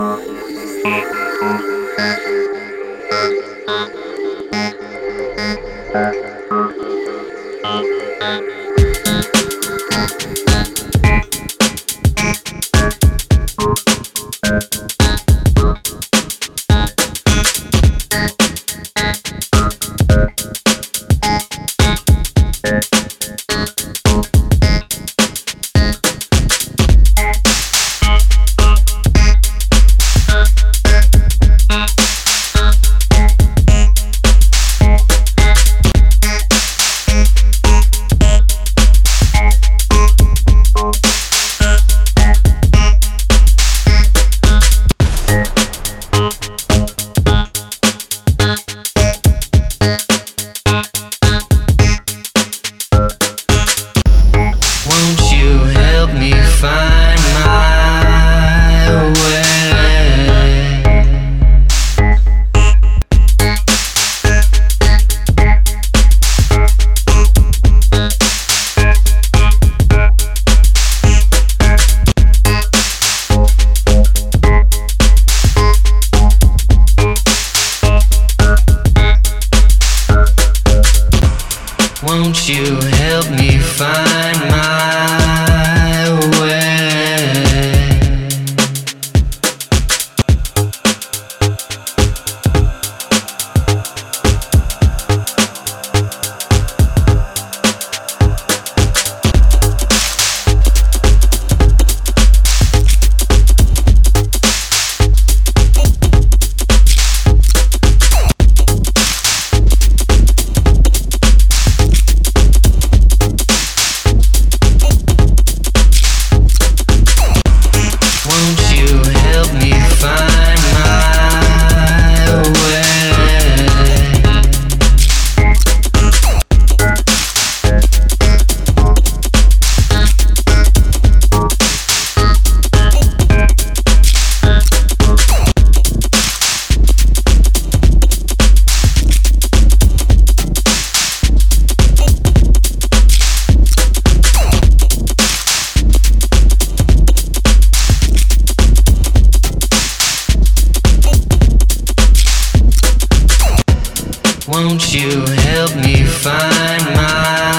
Uh-huh. find my way. Won't you help me find my Won't you help me find my